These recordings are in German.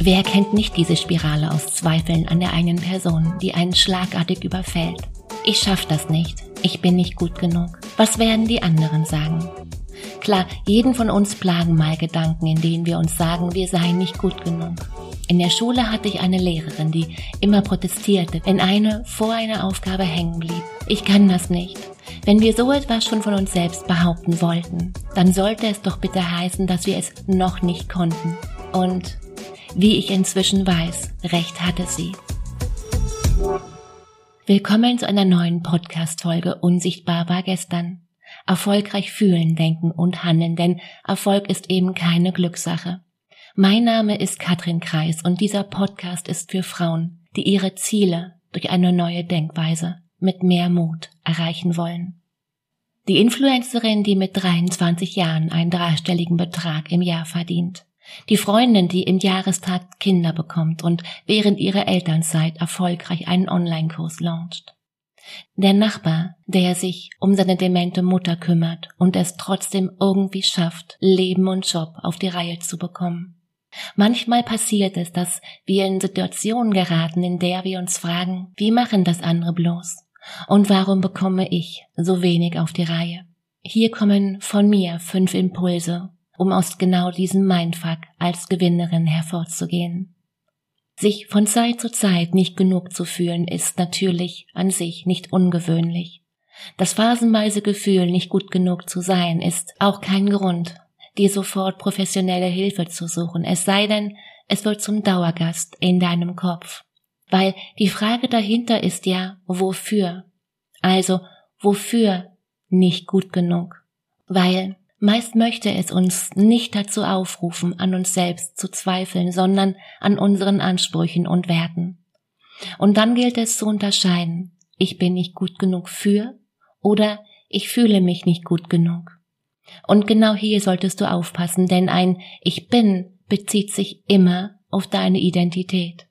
Wer kennt nicht diese Spirale aus Zweifeln an der eigenen Person, die einen schlagartig überfällt? Ich schaff das nicht. Ich bin nicht gut genug. Was werden die anderen sagen? Klar, jeden von uns plagen mal Gedanken, in denen wir uns sagen, wir seien nicht gut genug. In der Schule hatte ich eine Lehrerin, die immer protestierte, wenn eine vor einer Aufgabe hängen blieb. Ich kann das nicht. Wenn wir so etwas schon von uns selbst behaupten wollten, dann sollte es doch bitte heißen, dass wir es noch nicht konnten. Und wie ich inzwischen weiß, recht hatte sie. Willkommen zu einer neuen Podcast-Folge Unsichtbar war gestern. Erfolgreich fühlen, denken und handeln, denn Erfolg ist eben keine Glückssache. Mein Name ist Katrin Kreis und dieser Podcast ist für Frauen, die ihre Ziele durch eine neue Denkweise mit mehr Mut erreichen wollen. Die Influencerin, die mit 23 Jahren einen dreistelligen Betrag im Jahr verdient. Die Freundin, die im Jahrestag Kinder bekommt und während ihrer Elternzeit erfolgreich einen Online-Kurs launcht. Der Nachbar, der sich um seine demente Mutter kümmert und es trotzdem irgendwie schafft, Leben und Job auf die Reihe zu bekommen. Manchmal passiert es, dass wir in Situationen geraten, in der wir uns fragen, wie machen das andere bloß? Und warum bekomme ich so wenig auf die Reihe? Hier kommen von mir fünf Impulse, um aus genau diesem Mindfuck als Gewinnerin hervorzugehen. Sich von Zeit zu Zeit nicht genug zu fühlen, ist natürlich an sich nicht ungewöhnlich. Das phasenweise Gefühl, nicht gut genug zu sein, ist auch kein Grund, dir sofort professionelle Hilfe zu suchen, es sei denn, es wird zum Dauergast in deinem Kopf. Weil die Frage dahinter ist ja, wofür? Also, wofür nicht gut genug? Weil meist möchte es uns nicht dazu aufrufen, an uns selbst zu zweifeln, sondern an unseren Ansprüchen und Werten. Und dann gilt es zu unterscheiden, ich bin nicht gut genug für oder ich fühle mich nicht gut genug. Und genau hier solltest du aufpassen, denn ein Ich bin bezieht sich immer auf deine Identität.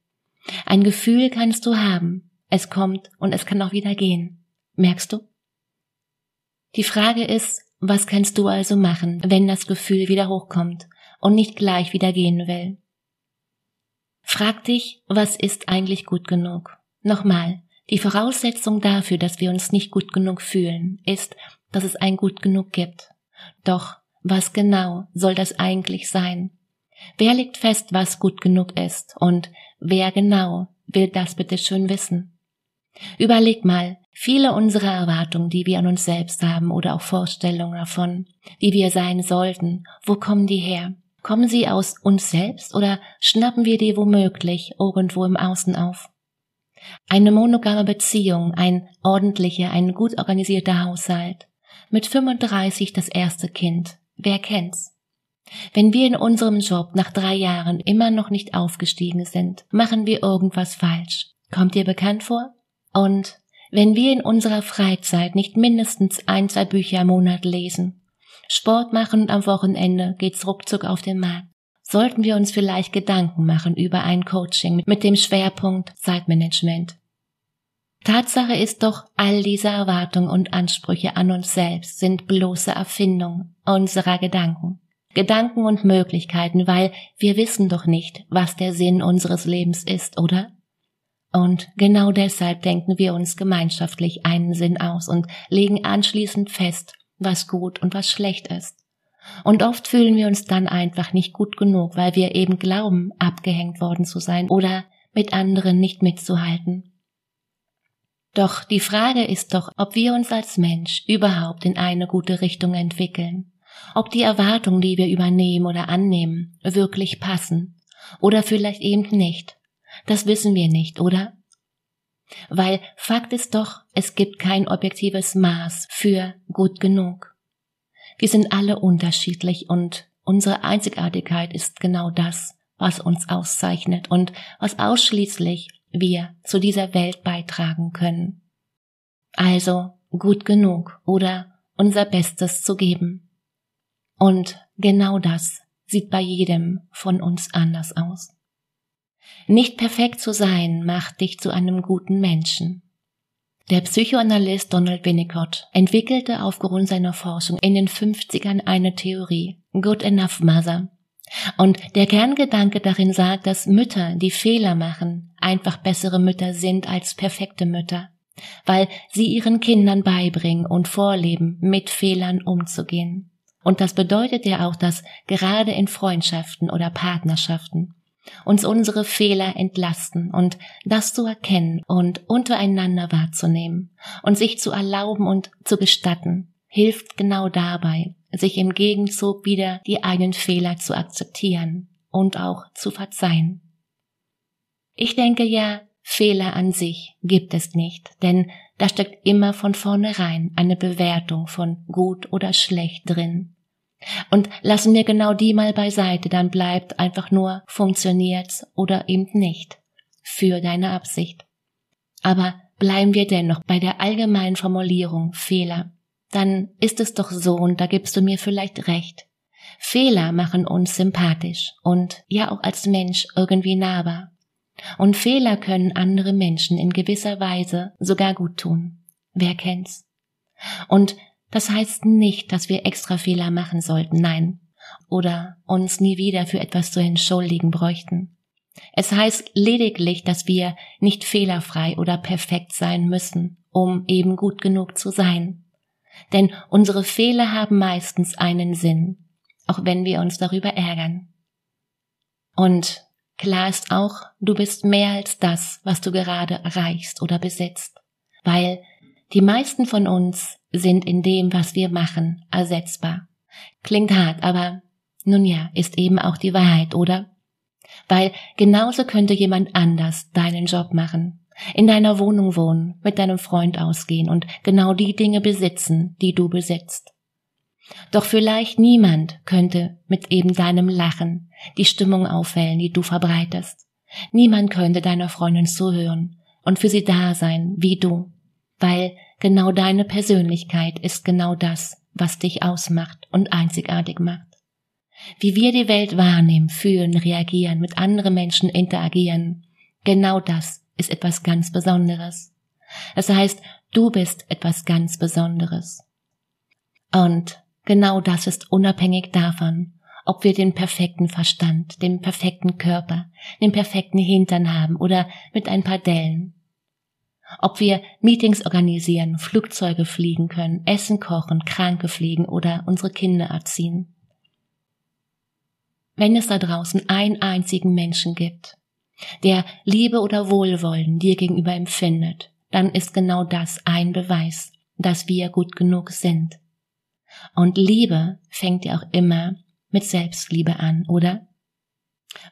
Ein Gefühl kannst du haben, es kommt und es kann auch wieder gehen. Merkst du? Die Frage ist, was kannst du also machen, wenn das Gefühl wieder hochkommt und nicht gleich wieder gehen will? Frag dich, was ist eigentlich gut genug? Nochmal, die Voraussetzung dafür, dass wir uns nicht gut genug fühlen, ist, dass es ein gut genug gibt. Doch was genau soll das eigentlich sein? Wer legt fest, was gut genug ist und wer genau will das bitte schön wissen? Überleg mal, viele unserer Erwartungen, die wir an uns selbst haben oder auch Vorstellungen davon, wie wir sein sollten, wo kommen die her? Kommen sie aus uns selbst oder schnappen wir die womöglich irgendwo im Außen auf? Eine monogame Beziehung, ein ordentlicher, ein gut organisierter Haushalt, mit 35 das erste Kind. Wer kennt's? Wenn wir in unserem Job nach drei Jahren immer noch nicht aufgestiegen sind, machen wir irgendwas falsch. Kommt dir bekannt vor? Und wenn wir in unserer Freizeit nicht mindestens ein, zwei Bücher im Monat lesen, Sport machen und am Wochenende geht's ruckzuck auf den Markt, sollten wir uns vielleicht Gedanken machen über ein Coaching mit dem Schwerpunkt Zeitmanagement. Tatsache ist doch, all diese Erwartungen und Ansprüche an uns selbst sind bloße Erfindung unserer Gedanken. Gedanken und Möglichkeiten, weil wir wissen doch nicht, was der Sinn unseres Lebens ist, oder? Und genau deshalb denken wir uns gemeinschaftlich einen Sinn aus und legen anschließend fest, was gut und was schlecht ist. Und oft fühlen wir uns dann einfach nicht gut genug, weil wir eben glauben, abgehängt worden zu sein oder mit anderen nicht mitzuhalten. Doch die Frage ist doch, ob wir uns als Mensch überhaupt in eine gute Richtung entwickeln, ob die Erwartungen, die wir übernehmen oder annehmen, wirklich passen oder vielleicht eben nicht. Das wissen wir nicht, oder? Weil Fakt ist doch, es gibt kein objektives Maß für gut genug. Wir sind alle unterschiedlich und unsere Einzigartigkeit ist genau das, was uns auszeichnet und was ausschließlich wir zu dieser Welt beitragen können. Also gut genug oder unser Bestes zu geben. Und genau das sieht bei jedem von uns anders aus. Nicht perfekt zu sein macht dich zu einem guten Menschen. Der Psychoanalyst Donald Winnicott entwickelte aufgrund seiner Forschung in den 50ern eine Theorie, Good Enough Mother, Und der Kerngedanke darin sagt, dass Mütter, die Fehler machen, einfach bessere Mütter sind als perfekte Mütter, weil sie ihren Kindern beibringen und vorleben, mit Fehlern umzugehen. Und das bedeutet ja auch, dass gerade in Freundschaften oder Partnerschaften uns unsere Fehler entlasten und das zu erkennen und untereinander wahrzunehmen und sich zu erlauben und zu gestatten, hilft genau dabei, sich im Gegenzug wieder die eigenen Fehler zu akzeptieren und auch zu verzeihen. Ich denke ja, Fehler an sich gibt es nicht, denn da steckt immer von vornherein eine Bewertung von gut oder schlecht drin. Und lassen wir genau die mal beiseite, dann bleibt einfach nur funktioniert's oder eben nicht. Für deine Absicht. Aber bleiben wir dennoch bei der allgemeinen Formulierung Fehler. Dann ist es doch so, und da gibst du mir vielleicht recht. Fehler machen uns sympathisch und ja auch als Mensch irgendwie nahbar. Und Fehler können andere Menschen in gewisser Weise sogar gut tun. Wer kennt's? Und das heißt nicht, dass wir extra Fehler machen sollten, nein. Oder uns nie wieder für etwas zu entschuldigen bräuchten. Es heißt lediglich, dass wir nicht fehlerfrei oder perfekt sein müssen, um eben gut genug zu sein. Denn unsere Fehler haben meistens einen Sinn, auch wenn wir uns darüber ärgern. Und klar ist auch, du bist mehr als das, was du gerade erreichst oder besitzt, weil die meisten von uns sind in dem, was wir machen, ersetzbar. Klingt hart, aber nun ja, ist eben auch die Wahrheit, oder? Weil genauso könnte jemand anders deinen Job machen, in deiner Wohnung wohnen, mit deinem Freund ausgehen und genau die Dinge besitzen, die du besitzt. Doch vielleicht niemand könnte mit eben deinem Lachen die Stimmung aufhellen, die du verbreitest. Niemand könnte deiner Freundin zuhören und für sie da sein, wie du, weil Genau deine Persönlichkeit ist genau das, was dich ausmacht und einzigartig macht. Wie wir die Welt wahrnehmen, fühlen, reagieren, mit anderen Menschen interagieren, genau das ist etwas ganz Besonderes. Das heißt, du bist etwas ganz Besonderes. Und genau das ist unabhängig davon, ob wir den perfekten Verstand, den perfekten Körper, den perfekten Hintern haben oder mit ein paar Dellen ob wir Meetings organisieren, Flugzeuge fliegen können, Essen kochen, Kranke pflegen oder unsere Kinder erziehen. Wenn es da draußen einen einzigen Menschen gibt, der Liebe oder Wohlwollen dir gegenüber empfindet, dann ist genau das ein Beweis, dass wir gut genug sind. Und Liebe fängt ja auch immer mit Selbstliebe an, oder?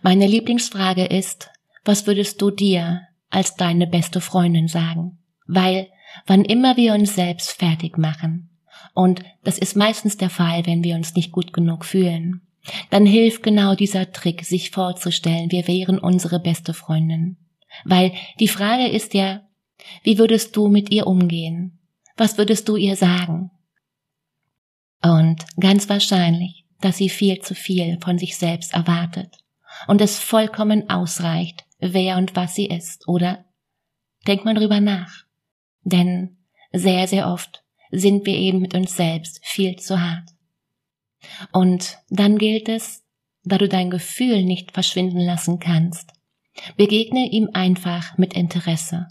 Meine Lieblingsfrage ist, was würdest du dir als deine beste Freundin sagen. Weil wann immer wir uns selbst fertig machen, und das ist meistens der Fall, wenn wir uns nicht gut genug fühlen, dann hilft genau dieser Trick, sich vorzustellen, wir wären unsere beste Freundin. Weil die Frage ist ja, wie würdest du mit ihr umgehen? Was würdest du ihr sagen? Und ganz wahrscheinlich, dass sie viel zu viel von sich selbst erwartet und es vollkommen ausreicht, wer und was sie ist, oder? Denk mal drüber nach. Denn sehr, sehr oft sind wir eben mit uns selbst viel zu hart. Und dann gilt es, da du dein Gefühl nicht verschwinden lassen kannst, begegne ihm einfach mit Interesse.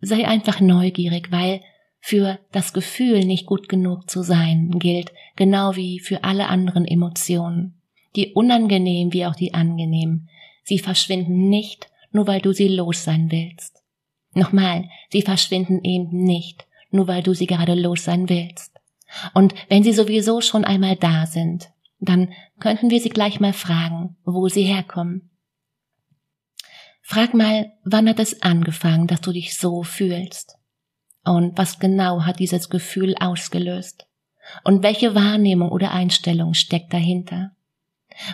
Sei einfach neugierig, weil für das Gefühl nicht gut genug zu sein gilt genau wie für alle anderen Emotionen, die unangenehm wie auch die angenehm. Sie verschwinden nicht nur weil du sie los sein willst. Nochmal, sie verschwinden eben nicht, nur weil du sie gerade los sein willst. Und wenn sie sowieso schon einmal da sind, dann könnten wir sie gleich mal fragen, wo sie herkommen. Frag mal, wann hat es angefangen, dass du dich so fühlst? Und was genau hat dieses Gefühl ausgelöst? Und welche Wahrnehmung oder Einstellung steckt dahinter?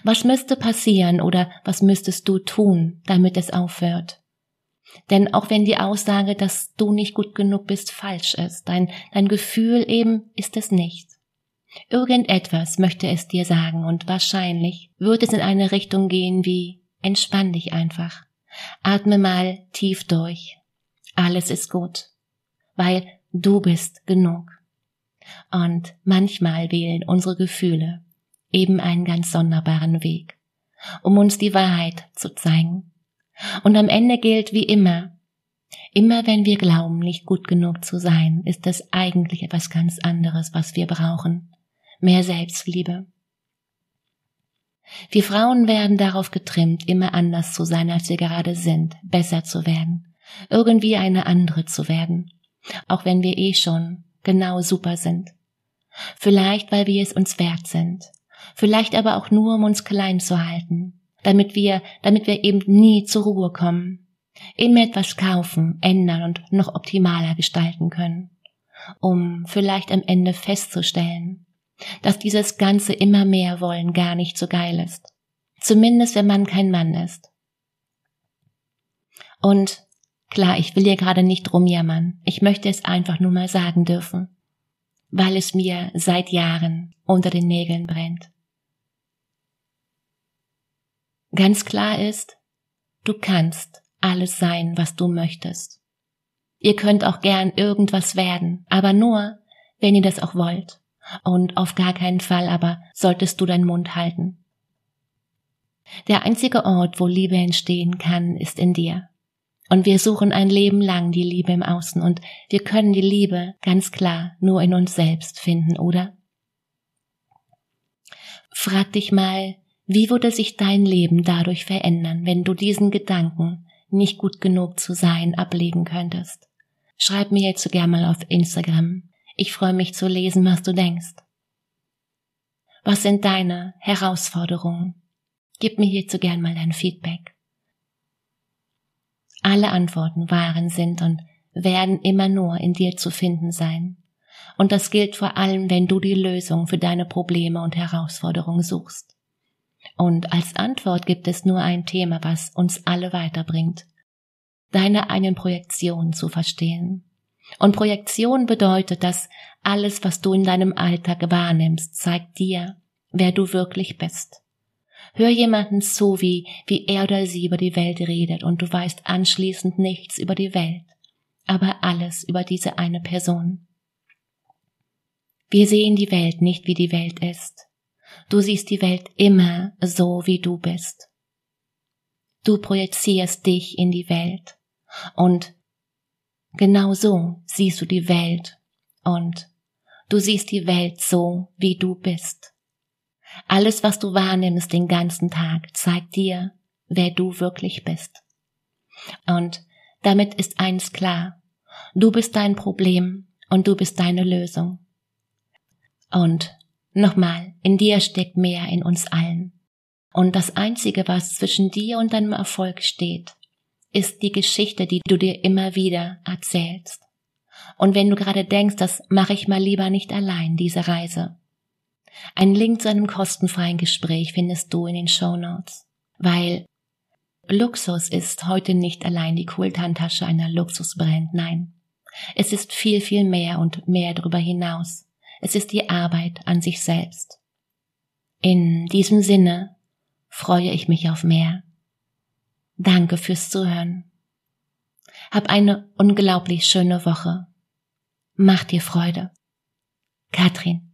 Was müsste passieren oder was müsstest du tun, damit es aufhört? Denn auch wenn die Aussage, dass du nicht gut genug bist, falsch ist, dein, dein Gefühl eben ist es nicht. Irgendetwas möchte es dir sagen und wahrscheinlich wird es in eine Richtung gehen wie entspann dich einfach. Atme mal tief durch. Alles ist gut. Weil du bist genug. Und manchmal wählen unsere Gefühle eben einen ganz sonderbaren Weg. um uns die Wahrheit zu zeigen. Und am Ende gilt wie immer, immer wenn wir glauben, nicht gut genug zu sein, ist es eigentlich etwas ganz anderes, was wir brauchen. Mehr Selbstliebe. Wir Frauen werden darauf getrimmt, immer anders zu sein, als wir gerade sind, besser zu werden, irgendwie eine andere zu werden, auch wenn wir eh schon genau super sind. Vielleicht, weil wir es uns wert sind, vielleicht aber auch nur, um uns klein zu halten, damit wir, damit wir eben nie zur Ruhe kommen, immer etwas kaufen, ändern und noch optimaler gestalten können, um vielleicht am Ende festzustellen, dass dieses ganze immer mehr wollen gar nicht so geil ist. Zumindest wenn man kein Mann ist. Und klar, ich will hier gerade nicht rumjammern. Ich möchte es einfach nur mal sagen dürfen, weil es mir seit Jahren unter den Nägeln brennt. Ganz klar ist, du kannst alles sein, was du möchtest. Ihr könnt auch gern irgendwas werden, aber nur, wenn ihr das auch wollt. Und auf gar keinen Fall aber solltest du deinen Mund halten. Der einzige Ort, wo Liebe entstehen kann, ist in dir. Und wir suchen ein Leben lang die Liebe im Außen und wir können die Liebe ganz klar nur in uns selbst finden, oder? Frag dich mal, wie würde sich dein Leben dadurch verändern, wenn du diesen Gedanken, nicht gut genug zu sein, ablegen könntest? Schreib mir jetzt so gern mal auf Instagram. Ich freue mich zu lesen, was du denkst. Was sind deine Herausforderungen? Gib mir hierzu gern mal dein Feedback. Alle Antworten waren, sind und werden immer nur in dir zu finden sein. Und das gilt vor allem, wenn du die Lösung für deine Probleme und Herausforderungen suchst. Und als Antwort gibt es nur ein Thema, was uns alle weiterbringt. Deine eigenen Projektionen zu verstehen. Und Projektion bedeutet, dass alles, was du in deinem Alltag wahrnimmst, zeigt dir, wer du wirklich bist. Hör jemanden zu, wie, wie er oder sie über die Welt redet und du weißt anschließend nichts über die Welt, aber alles über diese eine Person. Wir sehen die Welt nicht, wie die Welt ist. Du siehst die Welt immer so, wie du bist. Du projizierst dich in die Welt und genau so siehst du die Welt und du siehst die Welt so, wie du bist. Alles, was du wahrnimmst den ganzen Tag, zeigt dir, wer du wirklich bist. Und damit ist eins klar. Du bist dein Problem und du bist deine Lösung. Und nochmal, in dir steckt mehr in uns allen. Und das Einzige, was zwischen dir und deinem Erfolg steht, ist die Geschichte, die du dir immer wieder erzählst. Und wenn du gerade denkst, das mache ich mal lieber nicht allein, diese Reise, ein Link zu einem kostenfreien Gespräch findest du in den Show Notes, weil Luxus ist heute nicht allein die Kulthandtasche einer Luxusbrand, nein. Es ist viel, viel mehr und mehr darüber hinaus. Es ist die Arbeit an sich selbst. In diesem Sinne freue ich mich auf mehr. Danke fürs Zuhören. Hab eine unglaublich schöne Woche. Mach dir Freude. Katrin